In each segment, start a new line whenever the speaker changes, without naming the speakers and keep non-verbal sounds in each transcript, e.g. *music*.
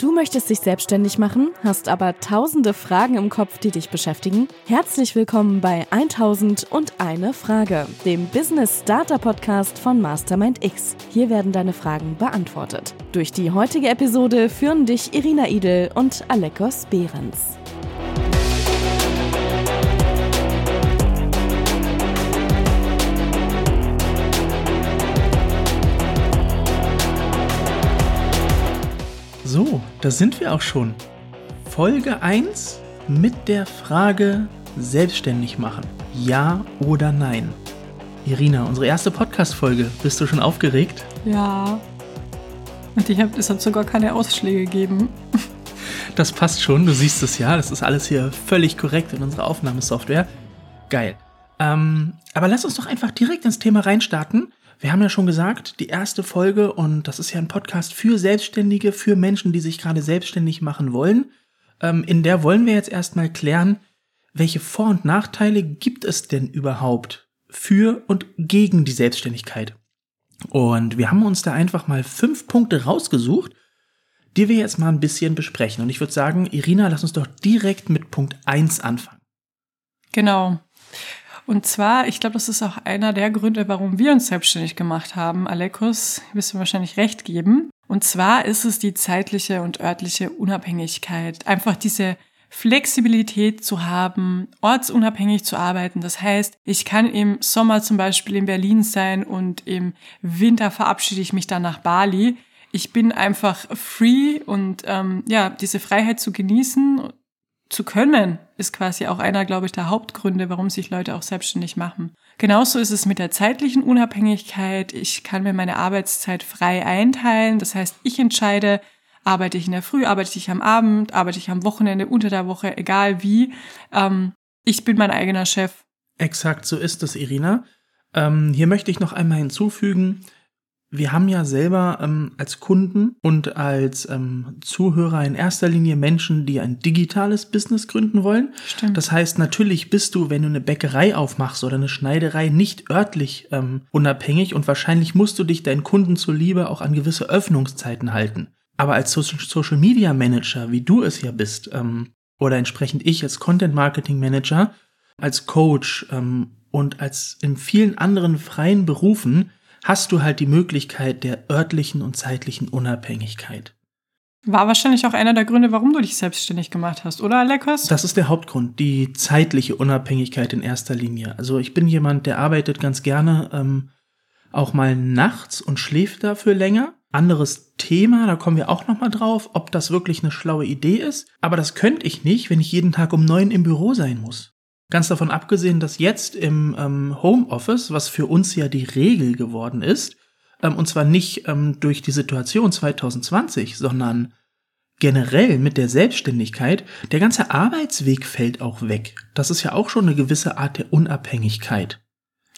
Du möchtest dich selbstständig machen, hast aber tausende Fragen im Kopf, die dich beschäftigen? Herzlich willkommen bei 1000 und eine Frage, dem Business Starter Podcast von Mastermind X. Hier werden deine Fragen beantwortet. Durch die heutige Episode führen dich Irina Idel und Alekos Behrens.
Da sind wir auch schon. Folge 1 mit der Frage selbstständig machen. Ja oder nein? Irina, unsere erste Podcast-Folge. Bist du schon aufgeregt?
Ja. Und ich hab, es hat sogar keine Ausschläge gegeben.
Das passt schon, du siehst es ja. Das ist alles hier völlig korrekt in unserer Aufnahmesoftware. Geil. Ähm, aber lass uns doch einfach direkt ins Thema reinstarten. Wir haben ja schon gesagt, die erste Folge, und das ist ja ein Podcast für Selbstständige, für Menschen, die sich gerade selbstständig machen wollen. Ähm, in der wollen wir jetzt erstmal klären, welche Vor- und Nachteile gibt es denn überhaupt für und gegen die Selbstständigkeit? Und wir haben uns da einfach mal fünf Punkte rausgesucht, die wir jetzt mal ein bisschen besprechen. Und ich würde sagen, Irina, lass uns doch direkt mit Punkt eins anfangen.
Genau. Und zwar, ich glaube, das ist auch einer der Gründe, warum wir uns selbstständig gemacht haben. Alekos, wirst du wahrscheinlich recht geben. Und zwar ist es die zeitliche und örtliche Unabhängigkeit. Einfach diese Flexibilität zu haben, ortsunabhängig zu arbeiten. Das heißt, ich kann im Sommer zum Beispiel in Berlin sein und im Winter verabschiede ich mich dann nach Bali. Ich bin einfach free und ähm, ja, diese Freiheit zu genießen zu können, ist quasi auch einer, glaube ich, der Hauptgründe, warum sich Leute auch selbstständig machen. Genauso ist es mit der zeitlichen Unabhängigkeit. Ich kann mir meine Arbeitszeit frei einteilen. Das heißt, ich entscheide, arbeite ich in der Früh, arbeite ich am Abend, arbeite ich am Wochenende, unter der Woche, egal wie. Ähm, ich bin mein eigener Chef.
Exakt, so ist es, Irina. Ähm, hier möchte ich noch einmal hinzufügen, wir haben ja selber ähm, als Kunden und als ähm, Zuhörer in erster Linie Menschen, die ein digitales Business gründen wollen.
Stimmt.
Das heißt, natürlich bist du, wenn du eine Bäckerei aufmachst oder eine Schneiderei, nicht örtlich ähm, unabhängig und wahrscheinlich musst du dich deinen Kunden zuliebe auch an gewisse Öffnungszeiten halten. Aber als Social Media Manager, wie du es ja bist, ähm, oder entsprechend ich als Content Marketing Manager, als Coach ähm, und als in vielen anderen freien Berufen, hast du halt die Möglichkeit der örtlichen und zeitlichen Unabhängigkeit.
War wahrscheinlich auch einer der Gründe, warum du dich selbstständig gemacht hast, oder Alekos?
Das ist der Hauptgrund, die zeitliche Unabhängigkeit in erster Linie. Also ich bin jemand, der arbeitet ganz gerne ähm, auch mal nachts und schläft dafür länger. Anderes Thema, da kommen wir auch noch mal drauf, ob das wirklich eine schlaue Idee ist. Aber das könnte ich nicht, wenn ich jeden Tag um neun im Büro sein muss. Ganz davon abgesehen, dass jetzt im ähm, Homeoffice, was für uns ja die Regel geworden ist, ähm, und zwar nicht ähm, durch die Situation 2020, sondern generell mit der Selbstständigkeit, der ganze Arbeitsweg fällt auch weg. Das ist ja auch schon eine gewisse Art der Unabhängigkeit.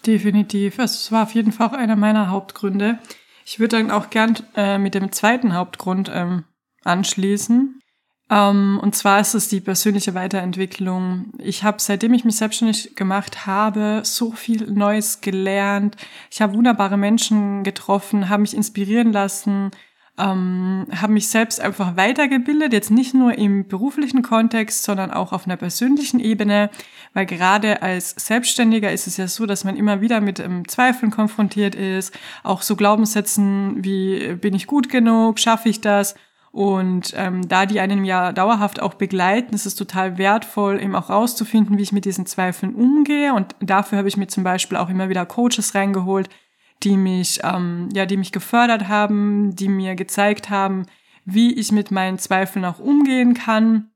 Definitiv. Es war auf jeden Fall einer meiner Hauptgründe. Ich würde dann auch gern äh, mit dem zweiten Hauptgrund ähm, anschließen. Um, ähm, und zwar ist es die persönliche Weiterentwicklung. Ich habe, seitdem ich mich selbstständig gemacht habe, so viel Neues gelernt. Ich habe wunderbare Menschen getroffen, habe mich inspirieren lassen, ähm, habe mich selbst einfach weitergebildet, jetzt nicht nur im beruflichen Kontext, sondern auch auf einer persönlichen Ebene, weil gerade als Selbstständiger ist es ja so, dass man immer wieder mit ähm, Zweifeln konfrontiert ist, auch so Glaubenssätzen wie bin ich gut genug, schaffe ich das? Und ähm, da die einen ja dauerhaft auch begleiten, ist es total wertvoll, eben auch rauszufinden, wie ich mit diesen Zweifeln umgehe. Und dafür habe ich mir zum Beispiel auch immer wieder Coaches reingeholt, die mich, ähm, ja, die mich gefördert haben, die mir gezeigt haben, wie ich mit meinen Zweifeln auch umgehen kann.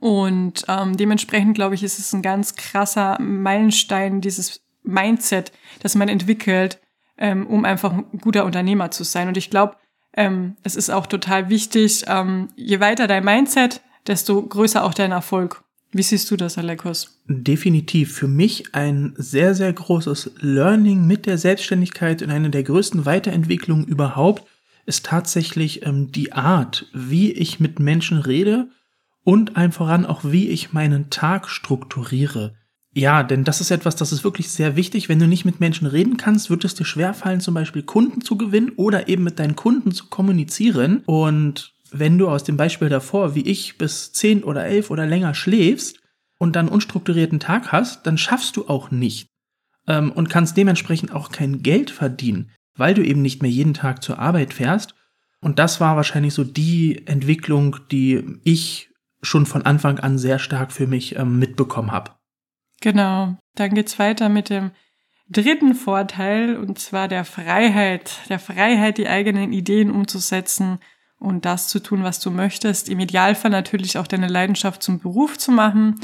Und ähm, dementsprechend, glaube ich, ist es ein ganz krasser Meilenstein, dieses Mindset, das man entwickelt, ähm, um einfach ein guter Unternehmer zu sein. Und ich glaube, ähm, es ist auch total wichtig, ähm, je weiter dein Mindset, desto größer auch dein Erfolg. Wie siehst du das, Alekos?
Definitiv. Für mich ein sehr, sehr großes Learning mit der Selbstständigkeit und eine der größten Weiterentwicklungen überhaupt ist tatsächlich ähm, die Art, wie ich mit Menschen rede und ein voran auch, wie ich meinen Tag strukturiere. Ja, denn das ist etwas, das ist wirklich sehr wichtig. Wenn du nicht mit Menschen reden kannst, wird es dir schwerfallen, zum Beispiel Kunden zu gewinnen oder eben mit deinen Kunden zu kommunizieren. Und wenn du aus dem Beispiel davor, wie ich, bis zehn oder elf oder länger schläfst und dann unstrukturierten Tag hast, dann schaffst du auch nicht ähm, und kannst dementsprechend auch kein Geld verdienen, weil du eben nicht mehr jeden Tag zur Arbeit fährst. Und das war wahrscheinlich so die Entwicklung, die ich schon von Anfang an sehr stark für mich ähm, mitbekommen habe.
Genau. Dann geht's weiter mit dem dritten Vorteil, und zwar der Freiheit. Der Freiheit, die eigenen Ideen umzusetzen und das zu tun, was du möchtest. Im Idealfall natürlich auch deine Leidenschaft zum Beruf zu machen.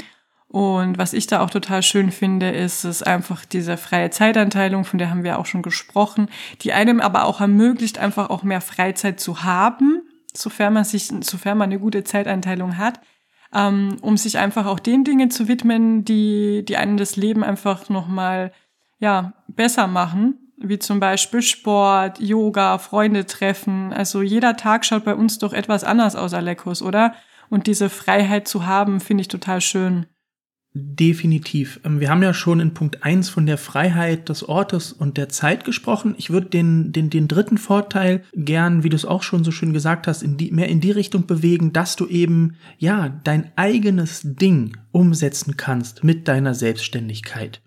Und was ich da auch total schön finde, ist es einfach diese freie Zeitanteilung, von der haben wir auch schon gesprochen, die einem aber auch ermöglicht, einfach auch mehr Freizeit zu haben, sofern man sich, sofern man eine gute Zeiteinteilung hat, ähm, um sich einfach auch den Dingen zu widmen, die, die einem das Leben einfach nochmal, ja, besser machen wie zum Beispiel Sport, Yoga, Freunde treffen. Also jeder Tag schaut bei uns doch etwas anders aus, Alekos, oder? Und diese Freiheit zu haben, finde ich total schön.
Definitiv. Ähm, wir haben ja schon in Punkt eins von der Freiheit des Ortes und der Zeit gesprochen. Ich würde den, den, den dritten Vorteil gern, wie du es auch schon so schön gesagt hast, in die, mehr in die Richtung bewegen, dass du eben, ja, dein eigenes Ding umsetzen kannst mit deiner Selbstständigkeit.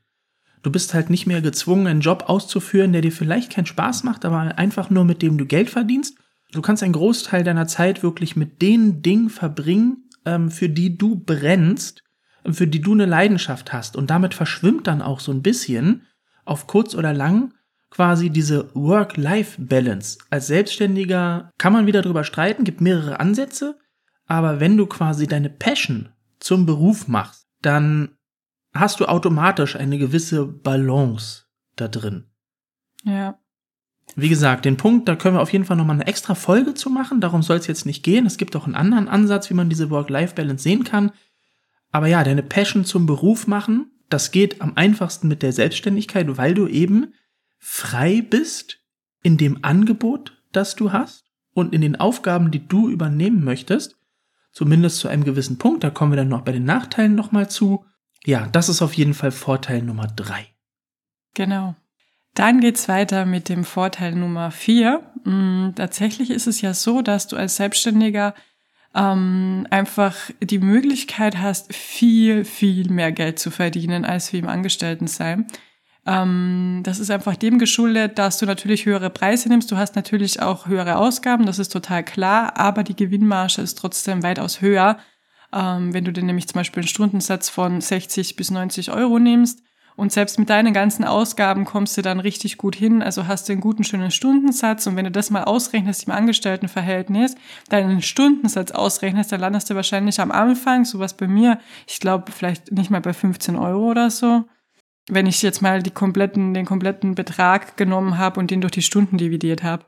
Du bist halt nicht mehr gezwungen, einen Job auszuführen, der dir vielleicht keinen Spaß macht, aber einfach nur mit dem du Geld verdienst. Du kannst einen Großteil deiner Zeit wirklich mit den Dingen verbringen, ähm, für die du brennst, für die du eine Leidenschaft hast. Und damit verschwimmt dann auch so ein bisschen auf kurz oder lang quasi diese Work-Life-Balance. Als Selbstständiger kann man wieder drüber streiten, gibt mehrere Ansätze, aber wenn du quasi deine Passion zum Beruf machst, dann hast du automatisch eine gewisse Balance da drin.
Ja.
Wie gesagt, den Punkt, da können wir auf jeden Fall nochmal eine extra Folge zu machen. Darum soll es jetzt nicht gehen. Es gibt auch einen anderen Ansatz, wie man diese Work-Life-Balance sehen kann. Aber ja, deine Passion zum Beruf machen, das geht am einfachsten mit der Selbstständigkeit, weil du eben frei bist in dem Angebot, das du hast und in den Aufgaben, die du übernehmen möchtest. Zumindest zu einem gewissen Punkt. Da kommen wir dann noch bei den Nachteilen nochmal zu. Ja, das ist auf jeden Fall Vorteil Nummer drei.
Genau. Dann geht's weiter mit dem Vorteil Nummer vier. Hm, tatsächlich ist es ja so, dass du als Selbstständiger ähm, einfach die Möglichkeit hast, viel, viel mehr Geld zu verdienen als wie im Angestelltensein. Ähm, das ist einfach dem geschuldet, dass du natürlich höhere Preise nimmst. Du hast natürlich auch höhere Ausgaben, das ist total klar, aber die Gewinnmarge ist trotzdem weitaus höher ähm, wenn du dir nämlich zum Beispiel einen Stundensatz von 60 bis 90 Euro nimmst und selbst mit deinen ganzen Ausgaben kommst du dann richtig gut hin, also hast du einen guten, schönen Stundensatz und wenn du das mal ausrechnest im Angestelltenverhältnis, deinen Stundensatz ausrechnest, dann landest du wahrscheinlich am Anfang, sowas bei mir, ich glaube vielleicht nicht mal bei 15 Euro oder so. Wenn ich jetzt mal die kompletten, den kompletten Betrag genommen habe und den durch die Stunden dividiert habe.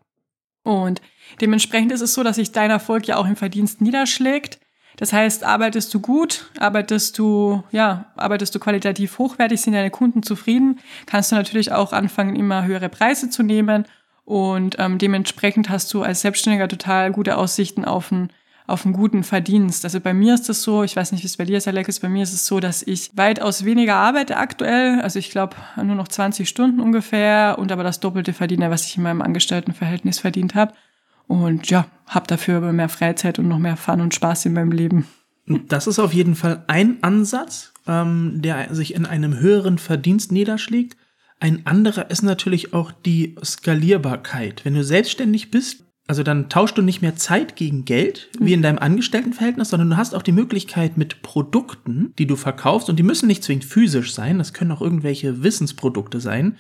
Und dementsprechend ist es so, dass sich dein Erfolg ja auch im Verdienst niederschlägt. Das heißt, arbeitest du gut, arbeitest du, ja, arbeitest du qualitativ hochwertig, sind deine Kunden zufrieden, kannst du natürlich auch anfangen, immer höhere Preise zu nehmen und ähm, dementsprechend hast du als Selbstständiger total gute Aussichten auf einen auf einen guten Verdienst. Also bei mir ist es so, ich weiß nicht, wie es bei dir ist, Alex, bei mir ist es so, dass ich weitaus weniger arbeite aktuell. Also ich glaube nur noch 20 Stunden ungefähr und aber das Doppelte verdiene, was ich in meinem Angestelltenverhältnis verdient habe. Und ja, habe dafür aber mehr Freizeit und noch mehr Fun und Spaß in meinem Leben.
Das ist auf jeden Fall ein Ansatz, ähm, der sich in einem höheren Verdienst niederschlägt. Ein anderer ist natürlich auch die Skalierbarkeit. Wenn du selbstständig bist, also dann tauschst du nicht mehr Zeit gegen Geld, wie in deinem Angestelltenverhältnis, sondern du hast auch die Möglichkeit mit Produkten, die du verkaufst, und die müssen nicht zwingend physisch sein, das können auch irgendwelche Wissensprodukte sein,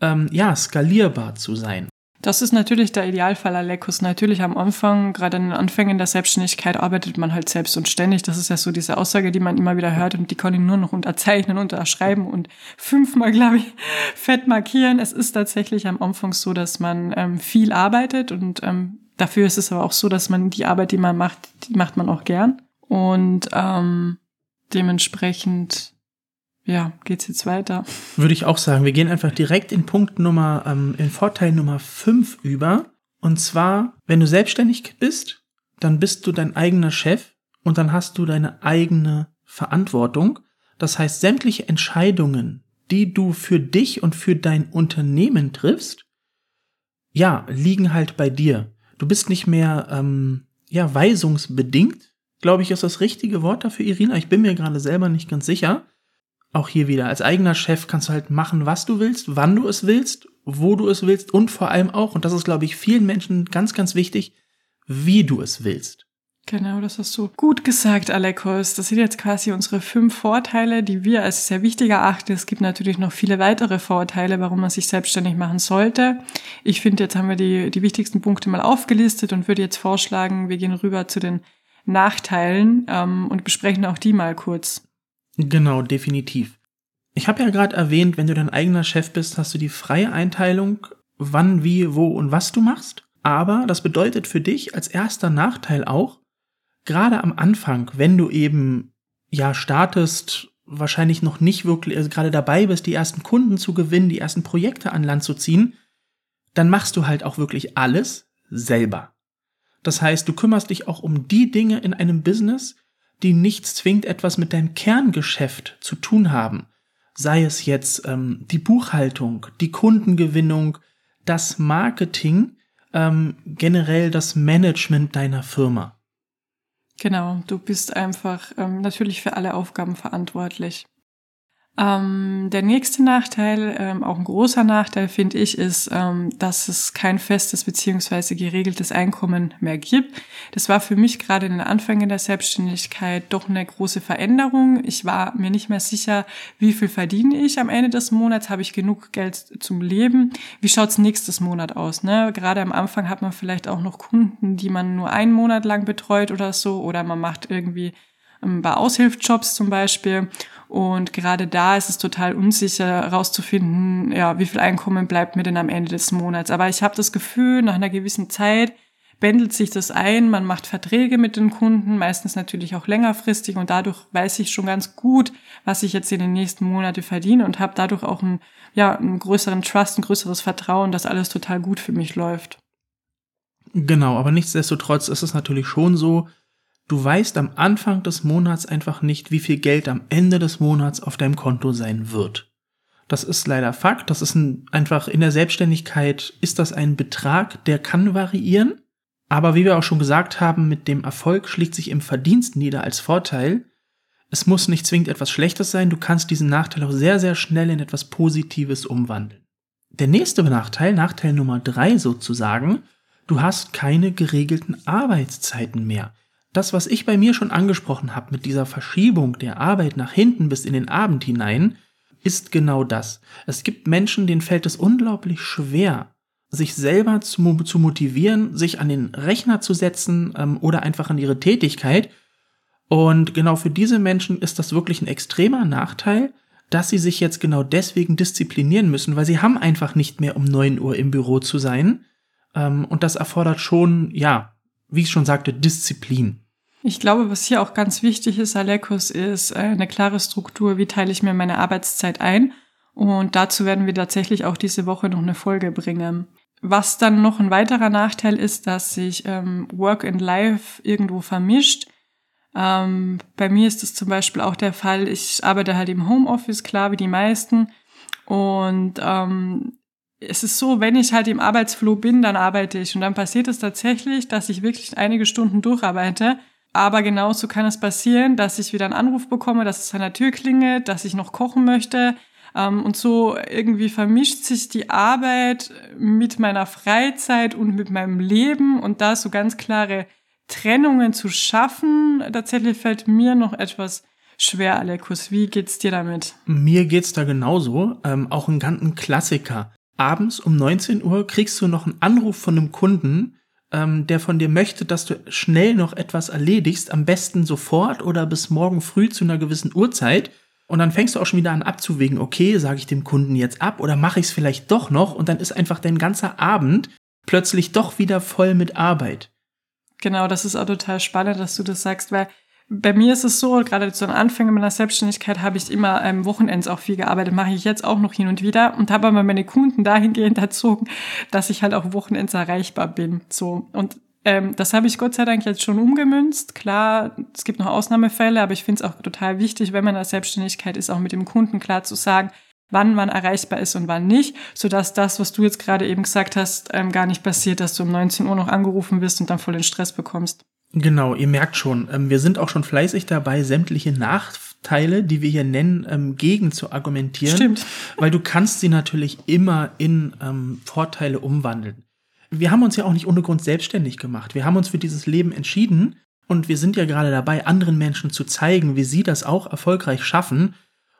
ähm, ja, skalierbar zu sein.
Das ist natürlich der Idealfall, Alekus. Natürlich am Anfang, gerade in den Anfängen der Selbstständigkeit, arbeitet man halt selbst und ständig. Das ist ja so diese Aussage, die man immer wieder hört und die kann ich nur noch unterzeichnen, unterschreiben und fünfmal, glaube ich, *laughs* fett markieren. Es ist tatsächlich am Anfang so, dass man ähm, viel arbeitet und ähm, dafür ist es aber auch so, dass man die Arbeit, die man macht, die macht man auch gern. Und ähm, dementsprechend ja, geht's jetzt weiter?
Würde ich auch sagen. Wir gehen einfach direkt in Punkt Nummer, ähm, in Vorteil Nummer 5 über. Und zwar, wenn du selbstständig bist, dann bist du dein eigener Chef und dann hast du deine eigene Verantwortung. Das heißt, sämtliche Entscheidungen, die du für dich und für dein Unternehmen triffst, ja, liegen halt bei dir. Du bist nicht mehr ähm, ja, weisungsbedingt, glaube ich, ist das richtige Wort dafür, Irina. Ich bin mir gerade selber nicht ganz sicher. Auch hier wieder, als eigener Chef kannst du halt machen, was du willst, wann du es willst, wo du es willst und vor allem auch, und das ist, glaube ich, vielen Menschen ganz, ganz wichtig, wie du es willst.
Genau, das hast du gut gesagt, Alekos. Das sind jetzt quasi unsere fünf Vorteile, die wir als sehr wichtig erachten. Es gibt natürlich noch viele weitere Vorteile, warum man sich selbstständig machen sollte. Ich finde, jetzt haben wir die, die wichtigsten Punkte mal aufgelistet und würde jetzt vorschlagen, wir gehen rüber zu den Nachteilen ähm, und besprechen auch die mal kurz.
Genau, definitiv. Ich habe ja gerade erwähnt, wenn du dein eigener Chef bist, hast du die freie Einteilung, wann, wie, wo und was du machst. Aber das bedeutet für dich als erster Nachteil auch, gerade am Anfang, wenn du eben ja startest, wahrscheinlich noch nicht wirklich also gerade dabei bist, die ersten Kunden zu gewinnen, die ersten Projekte an Land zu ziehen, dann machst du halt auch wirklich alles selber. Das heißt, du kümmerst dich auch um die Dinge in einem Business, die nichts zwingend etwas mit deinem Kerngeschäft zu tun haben. Sei es jetzt ähm, die Buchhaltung, die Kundengewinnung, das Marketing, ähm, generell das Management deiner Firma.
Genau, du bist einfach ähm, natürlich für alle Aufgaben verantwortlich. Ähm, der nächste Nachteil, ähm, auch ein großer Nachteil, finde ich, ist, ähm, dass es kein festes beziehungsweise geregeltes Einkommen mehr gibt. Das war für mich gerade in den Anfängen der Selbstständigkeit doch eine große Veränderung. Ich war mir nicht mehr sicher, wie viel verdiene ich am Ende des Monats, habe ich genug Geld zum Leben, wie schaut's nächstes Monat aus. Ne? Gerade am Anfang hat man vielleicht auch noch Kunden, die man nur einen Monat lang betreut oder so, oder man macht irgendwie ähm, bei Aushilfsjobs zum Beispiel. Und gerade da ist es total unsicher herauszufinden, ja, wie viel Einkommen bleibt mir denn am Ende des Monats. Aber ich habe das Gefühl, nach einer gewissen Zeit bändelt sich das ein, man macht Verträge mit den Kunden, meistens natürlich auch längerfristig und dadurch weiß ich schon ganz gut, was ich jetzt in den nächsten Monaten verdiene und habe dadurch auch einen, ja, einen größeren Trust, ein größeres Vertrauen, dass alles total gut für mich läuft.
Genau, aber nichtsdestotrotz ist es natürlich schon so, Du weißt am Anfang des Monats einfach nicht, wie viel Geld am Ende des Monats auf deinem Konto sein wird. Das ist leider Fakt. Das ist ein, einfach in der Selbstständigkeit ist das ein Betrag, der kann variieren. Aber wie wir auch schon gesagt haben, mit dem Erfolg schlägt sich im Verdienst nieder als Vorteil. Es muss nicht zwingend etwas Schlechtes sein. Du kannst diesen Nachteil auch sehr, sehr schnell in etwas Positives umwandeln. Der nächste Nachteil, Nachteil Nummer drei sozusagen, du hast keine geregelten Arbeitszeiten mehr das, was ich bei mir schon angesprochen habe mit dieser Verschiebung der Arbeit nach hinten bis in den Abend hinein, ist genau das. Es gibt Menschen, denen fällt es unglaublich schwer, sich selber zu, zu motivieren, sich an den Rechner zu setzen ähm, oder einfach an ihre Tätigkeit. Und genau für diese Menschen ist das wirklich ein extremer Nachteil, dass sie sich jetzt genau deswegen disziplinieren müssen, weil sie haben einfach nicht mehr um neun Uhr im Büro zu sein. Ähm, und das erfordert schon, ja, wie ich schon sagte, Disziplin.
Ich glaube, was hier auch ganz wichtig ist, Alekos, ist äh, eine klare Struktur. Wie teile ich mir meine Arbeitszeit ein? Und dazu werden wir tatsächlich auch diese Woche noch eine Folge bringen. Was dann noch ein weiterer Nachteil ist, dass sich ähm, Work and Life irgendwo vermischt. Ähm, bei mir ist es zum Beispiel auch der Fall, ich arbeite halt im Homeoffice, klar, wie die meisten. Und ähm, es ist so, wenn ich halt im Arbeitsflow bin, dann arbeite ich. Und dann passiert es tatsächlich, dass ich wirklich einige Stunden durcharbeite aber genauso kann es passieren, dass ich wieder einen Anruf bekomme, dass es an der Tür klingelt, dass ich noch kochen möchte. Ähm, und so irgendwie vermischt sich die Arbeit mit meiner Freizeit und mit meinem Leben und da so ganz klare Trennungen zu schaffen, tatsächlich fällt mir noch etwas schwer, Alekus. Wie geht's dir damit?
Mir geht's da genauso. Ähm, auch ein ganzen Klassiker. Abends um 19 Uhr kriegst du noch einen Anruf von einem Kunden, ähm, der von dir möchte, dass du schnell noch etwas erledigst, am besten sofort oder bis morgen früh zu einer gewissen Uhrzeit. Und dann fängst du auch schon wieder an abzuwägen, okay, sage ich dem Kunden jetzt ab oder mache ich es vielleicht doch noch? Und dann ist einfach dein ganzer Abend plötzlich doch wieder voll mit Arbeit.
Genau, das ist auch total spannend, dass du das sagst, weil bei mir ist es so, gerade zu den Anfängen meiner Selbstständigkeit habe ich immer ähm, Wochenends auch viel gearbeitet, mache ich jetzt auch noch hin und wieder und habe aber meine Kunden dahingehend *laughs* erzogen, dass ich halt auch Wochenends erreichbar bin. So und ähm, das habe ich Gott sei Dank jetzt schon umgemünzt. Klar, es gibt noch Ausnahmefälle, aber ich finde es auch total wichtig, wenn man in der Selbstständigkeit ist, auch mit dem Kunden klar zu sagen, wann man erreichbar ist und wann nicht, sodass das, was du jetzt gerade eben gesagt hast, ähm, gar nicht passiert, dass du um 19 Uhr noch angerufen wirst und dann voll den Stress bekommst.
Genau, ihr merkt schon, ähm, wir sind auch schon fleißig dabei, sämtliche Nachteile, die wir hier nennen, ähm, gegen zu argumentieren.
Stimmt.
Weil du kannst sie natürlich immer in ähm, Vorteile umwandeln. Wir haben uns ja auch nicht ohne Grund selbstständig gemacht. Wir haben uns für dieses Leben entschieden und wir sind ja gerade dabei, anderen Menschen zu zeigen, wie sie das auch erfolgreich schaffen.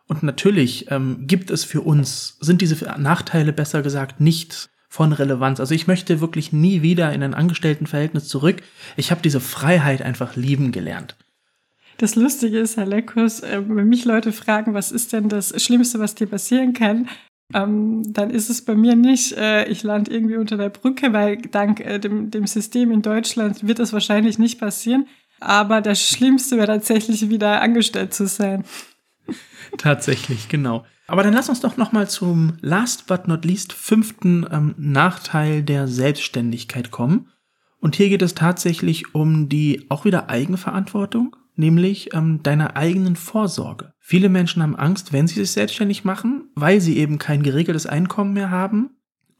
Und natürlich gibt es für uns, sind diese Nachteile besser gesagt nicht von Relevanz. Also ich möchte wirklich nie wieder in ein Angestelltenverhältnis zurück. Ich habe diese Freiheit einfach lieben gelernt.
Das Lustige ist, Herr Leckos, äh, wenn mich Leute fragen, was ist denn das Schlimmste, was dir passieren kann, ähm, dann ist es bei mir nicht, äh, ich lande irgendwie unter der Brücke, weil dank äh, dem, dem System in Deutschland wird das wahrscheinlich nicht passieren. Aber das Schlimmste wäre tatsächlich wieder angestellt zu sein.
Tatsächlich, genau. Aber dann lass uns doch noch mal zum last but not least fünften ähm, Nachteil der Selbstständigkeit kommen. Und hier geht es tatsächlich um die auch wieder Eigenverantwortung, nämlich ähm, deiner eigenen Vorsorge. Viele Menschen haben Angst, wenn sie sich selbstständig machen, weil sie eben kein geregeltes Einkommen mehr haben.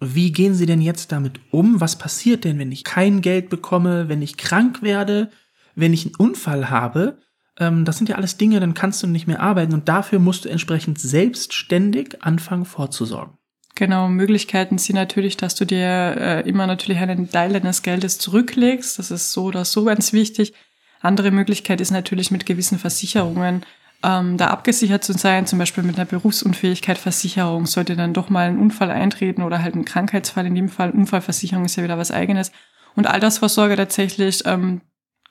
Wie gehen sie denn jetzt damit um? Was passiert denn, wenn ich kein Geld bekomme, wenn ich krank werde, wenn ich einen Unfall habe? Ähm, das sind ja alles Dinge, dann kannst du nicht mehr arbeiten und dafür musst du entsprechend selbstständig anfangen vorzusorgen.
Genau, Möglichkeiten sind natürlich, dass du dir äh, immer natürlich einen Teil deines Geldes zurücklegst. Das ist so oder so ganz wichtig. Andere Möglichkeit ist natürlich mit gewissen Versicherungen ähm, da abgesichert zu sein, zum Beispiel mit einer Berufsunfähigkeitsversicherung. Sollte dann doch mal ein Unfall eintreten oder halt ein Krankheitsfall in dem Fall. Unfallversicherung ist ja wieder was eigenes. Und Altersvorsorge tatsächlich, ähm,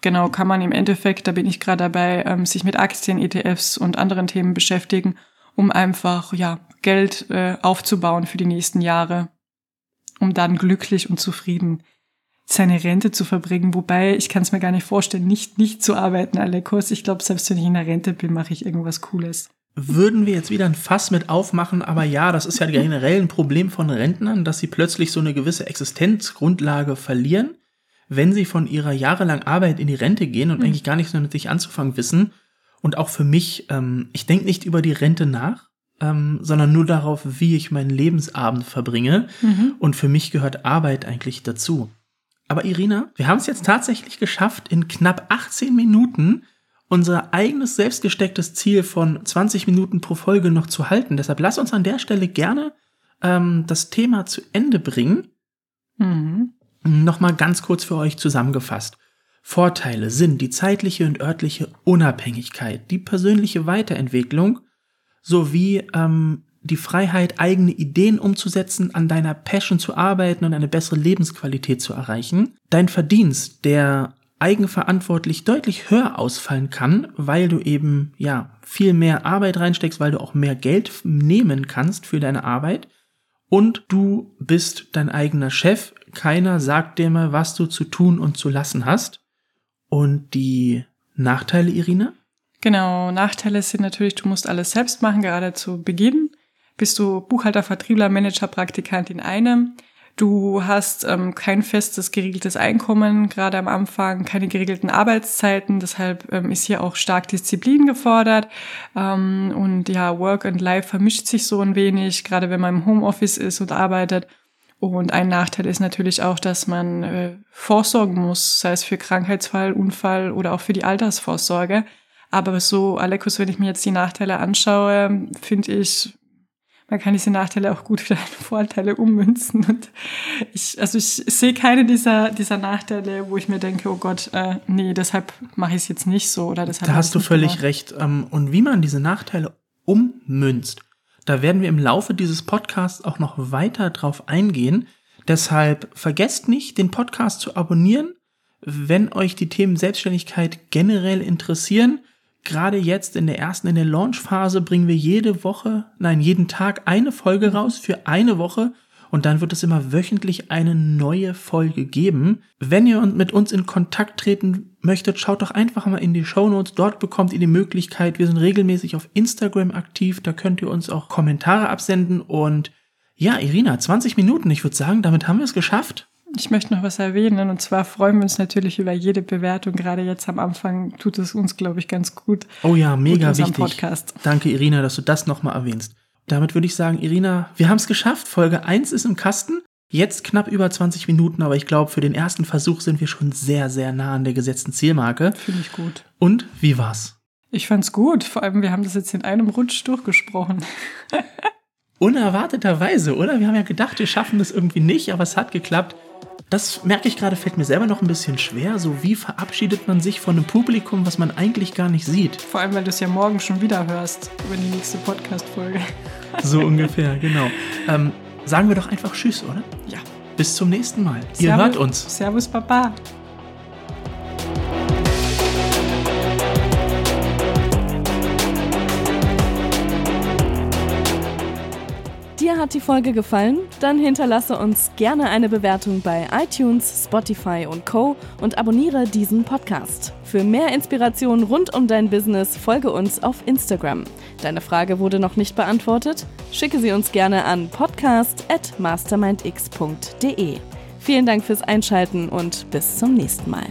genau, kann man im Endeffekt, da bin ich gerade dabei, ähm, sich mit Aktien, ETFs und anderen Themen beschäftigen, um einfach, ja, Geld äh, aufzubauen für die nächsten Jahre, um dann glücklich und zufrieden seine Rente zu verbringen. Wobei, ich kann es mir gar nicht vorstellen, nicht, nicht zu arbeiten, Alekos. Ich glaube, selbst wenn ich in der Rente bin, mache ich irgendwas Cooles.
Würden wir jetzt wieder ein Fass mit aufmachen, aber ja, das ist ja generell ein Problem von Rentnern, dass sie plötzlich so eine gewisse Existenzgrundlage verlieren wenn sie von ihrer jahrelangen Arbeit in die Rente gehen und mhm. eigentlich gar nichts mehr mit sich anzufangen wissen. Und auch für mich, ähm, ich denke nicht über die Rente nach, ähm, sondern nur darauf, wie ich meinen Lebensabend verbringe. Mhm. Und für mich gehört Arbeit eigentlich dazu. Aber Irina, wir haben es jetzt tatsächlich geschafft, in knapp 18 Minuten unser eigenes selbstgestecktes Ziel von 20 Minuten pro Folge noch zu halten. Deshalb lass uns an der Stelle gerne ähm, das Thema zu Ende bringen. Mhm. Nochmal ganz kurz für euch zusammengefasst. Vorteile sind die zeitliche und örtliche Unabhängigkeit, die persönliche Weiterentwicklung sowie ähm, die Freiheit, eigene Ideen umzusetzen, an deiner Passion zu arbeiten und eine bessere Lebensqualität zu erreichen. Dein Verdienst, der eigenverantwortlich deutlich höher ausfallen kann, weil du eben ja viel mehr Arbeit reinsteckst, weil du auch mehr Geld nehmen kannst für deine Arbeit und du bist dein eigener Chef. Keiner sagt dir mal, was du zu tun und zu lassen hast. Und die Nachteile, Irina?
Genau, Nachteile sind natürlich, du musst alles selbst machen, gerade zu Beginn. Bist du Buchhalter, Vertriebler, Manager, Praktikant in einem. Du hast ähm, kein festes geregeltes Einkommen, gerade am Anfang, keine geregelten Arbeitszeiten, deshalb ähm, ist hier auch stark Disziplin gefordert. Ähm, und ja, Work and Life vermischt sich so ein wenig, gerade wenn man im Homeoffice ist und arbeitet. Und ein Nachteil ist natürlich auch, dass man äh, vorsorgen muss, sei es für Krankheitsfall, Unfall oder auch für die Altersvorsorge. Aber so, Alekus, wenn ich mir jetzt die Nachteile anschaue, finde ich, man kann diese Nachteile auch gut wieder in Vorteile ummünzen. *laughs* Und ich, also ich sehe keine dieser, dieser Nachteile, wo ich mir denke, oh Gott, äh, nee, deshalb mache ich es jetzt nicht so oder deshalb.
Da hast du völlig gemacht. recht. Ähm, und wie man diese Nachteile ummünzt, da werden wir im Laufe dieses Podcasts auch noch weiter drauf eingehen. Deshalb vergesst nicht, den Podcast zu abonnieren, wenn euch die Themen Selbstständigkeit generell interessieren gerade jetzt in der ersten, in der Launchphase bringen wir jede Woche, nein, jeden Tag eine Folge raus für eine Woche und dann wird es immer wöchentlich eine neue Folge geben. Wenn ihr mit uns in Kontakt treten möchtet, schaut doch einfach mal in die Show Notes. Dort bekommt ihr die Möglichkeit. Wir sind regelmäßig auf Instagram aktiv. Da könnt ihr uns auch Kommentare absenden und ja, Irina, 20 Minuten. Ich würde sagen, damit haben wir es geschafft.
Ich möchte noch was erwähnen und zwar freuen wir uns natürlich über jede Bewertung. Gerade jetzt am Anfang tut es uns, glaube ich, ganz gut.
Oh ja, mega wichtig. Podcast. Danke, Irina, dass du das nochmal erwähnst. Damit würde ich sagen, Irina, wir haben es geschafft. Folge 1 ist im Kasten. Jetzt knapp über 20 Minuten, aber ich glaube, für den ersten Versuch sind wir schon sehr, sehr nah an der gesetzten Zielmarke.
Finde ich gut.
Und wie war's?
Ich fand's gut. Vor allem, wir haben das jetzt in einem Rutsch durchgesprochen. *laughs*
Unerwarteterweise, oder? Wir haben ja gedacht, wir schaffen das irgendwie nicht, aber es hat geklappt. Das merke ich gerade, fällt mir selber noch ein bisschen schwer. So, wie verabschiedet man sich von einem Publikum, was man eigentlich gar nicht sieht?
Vor allem, weil du es ja morgen schon wieder hörst über die nächste Podcast-Folge.
So ungefähr, genau. Ähm, sagen wir doch einfach Tschüss, oder?
Ja.
Bis zum nächsten Mal. Ihr
Servus-
hört uns.
Servus, Papa.
Hat die Folge gefallen? Dann hinterlasse uns gerne eine Bewertung bei iTunes, Spotify und Co. und abonniere diesen Podcast. Für mehr Inspiration rund um dein Business folge uns auf Instagram. Deine Frage wurde noch nicht beantwortet? Schicke sie uns gerne an podcast@mastermindx.de. Vielen Dank fürs Einschalten und bis zum nächsten Mal.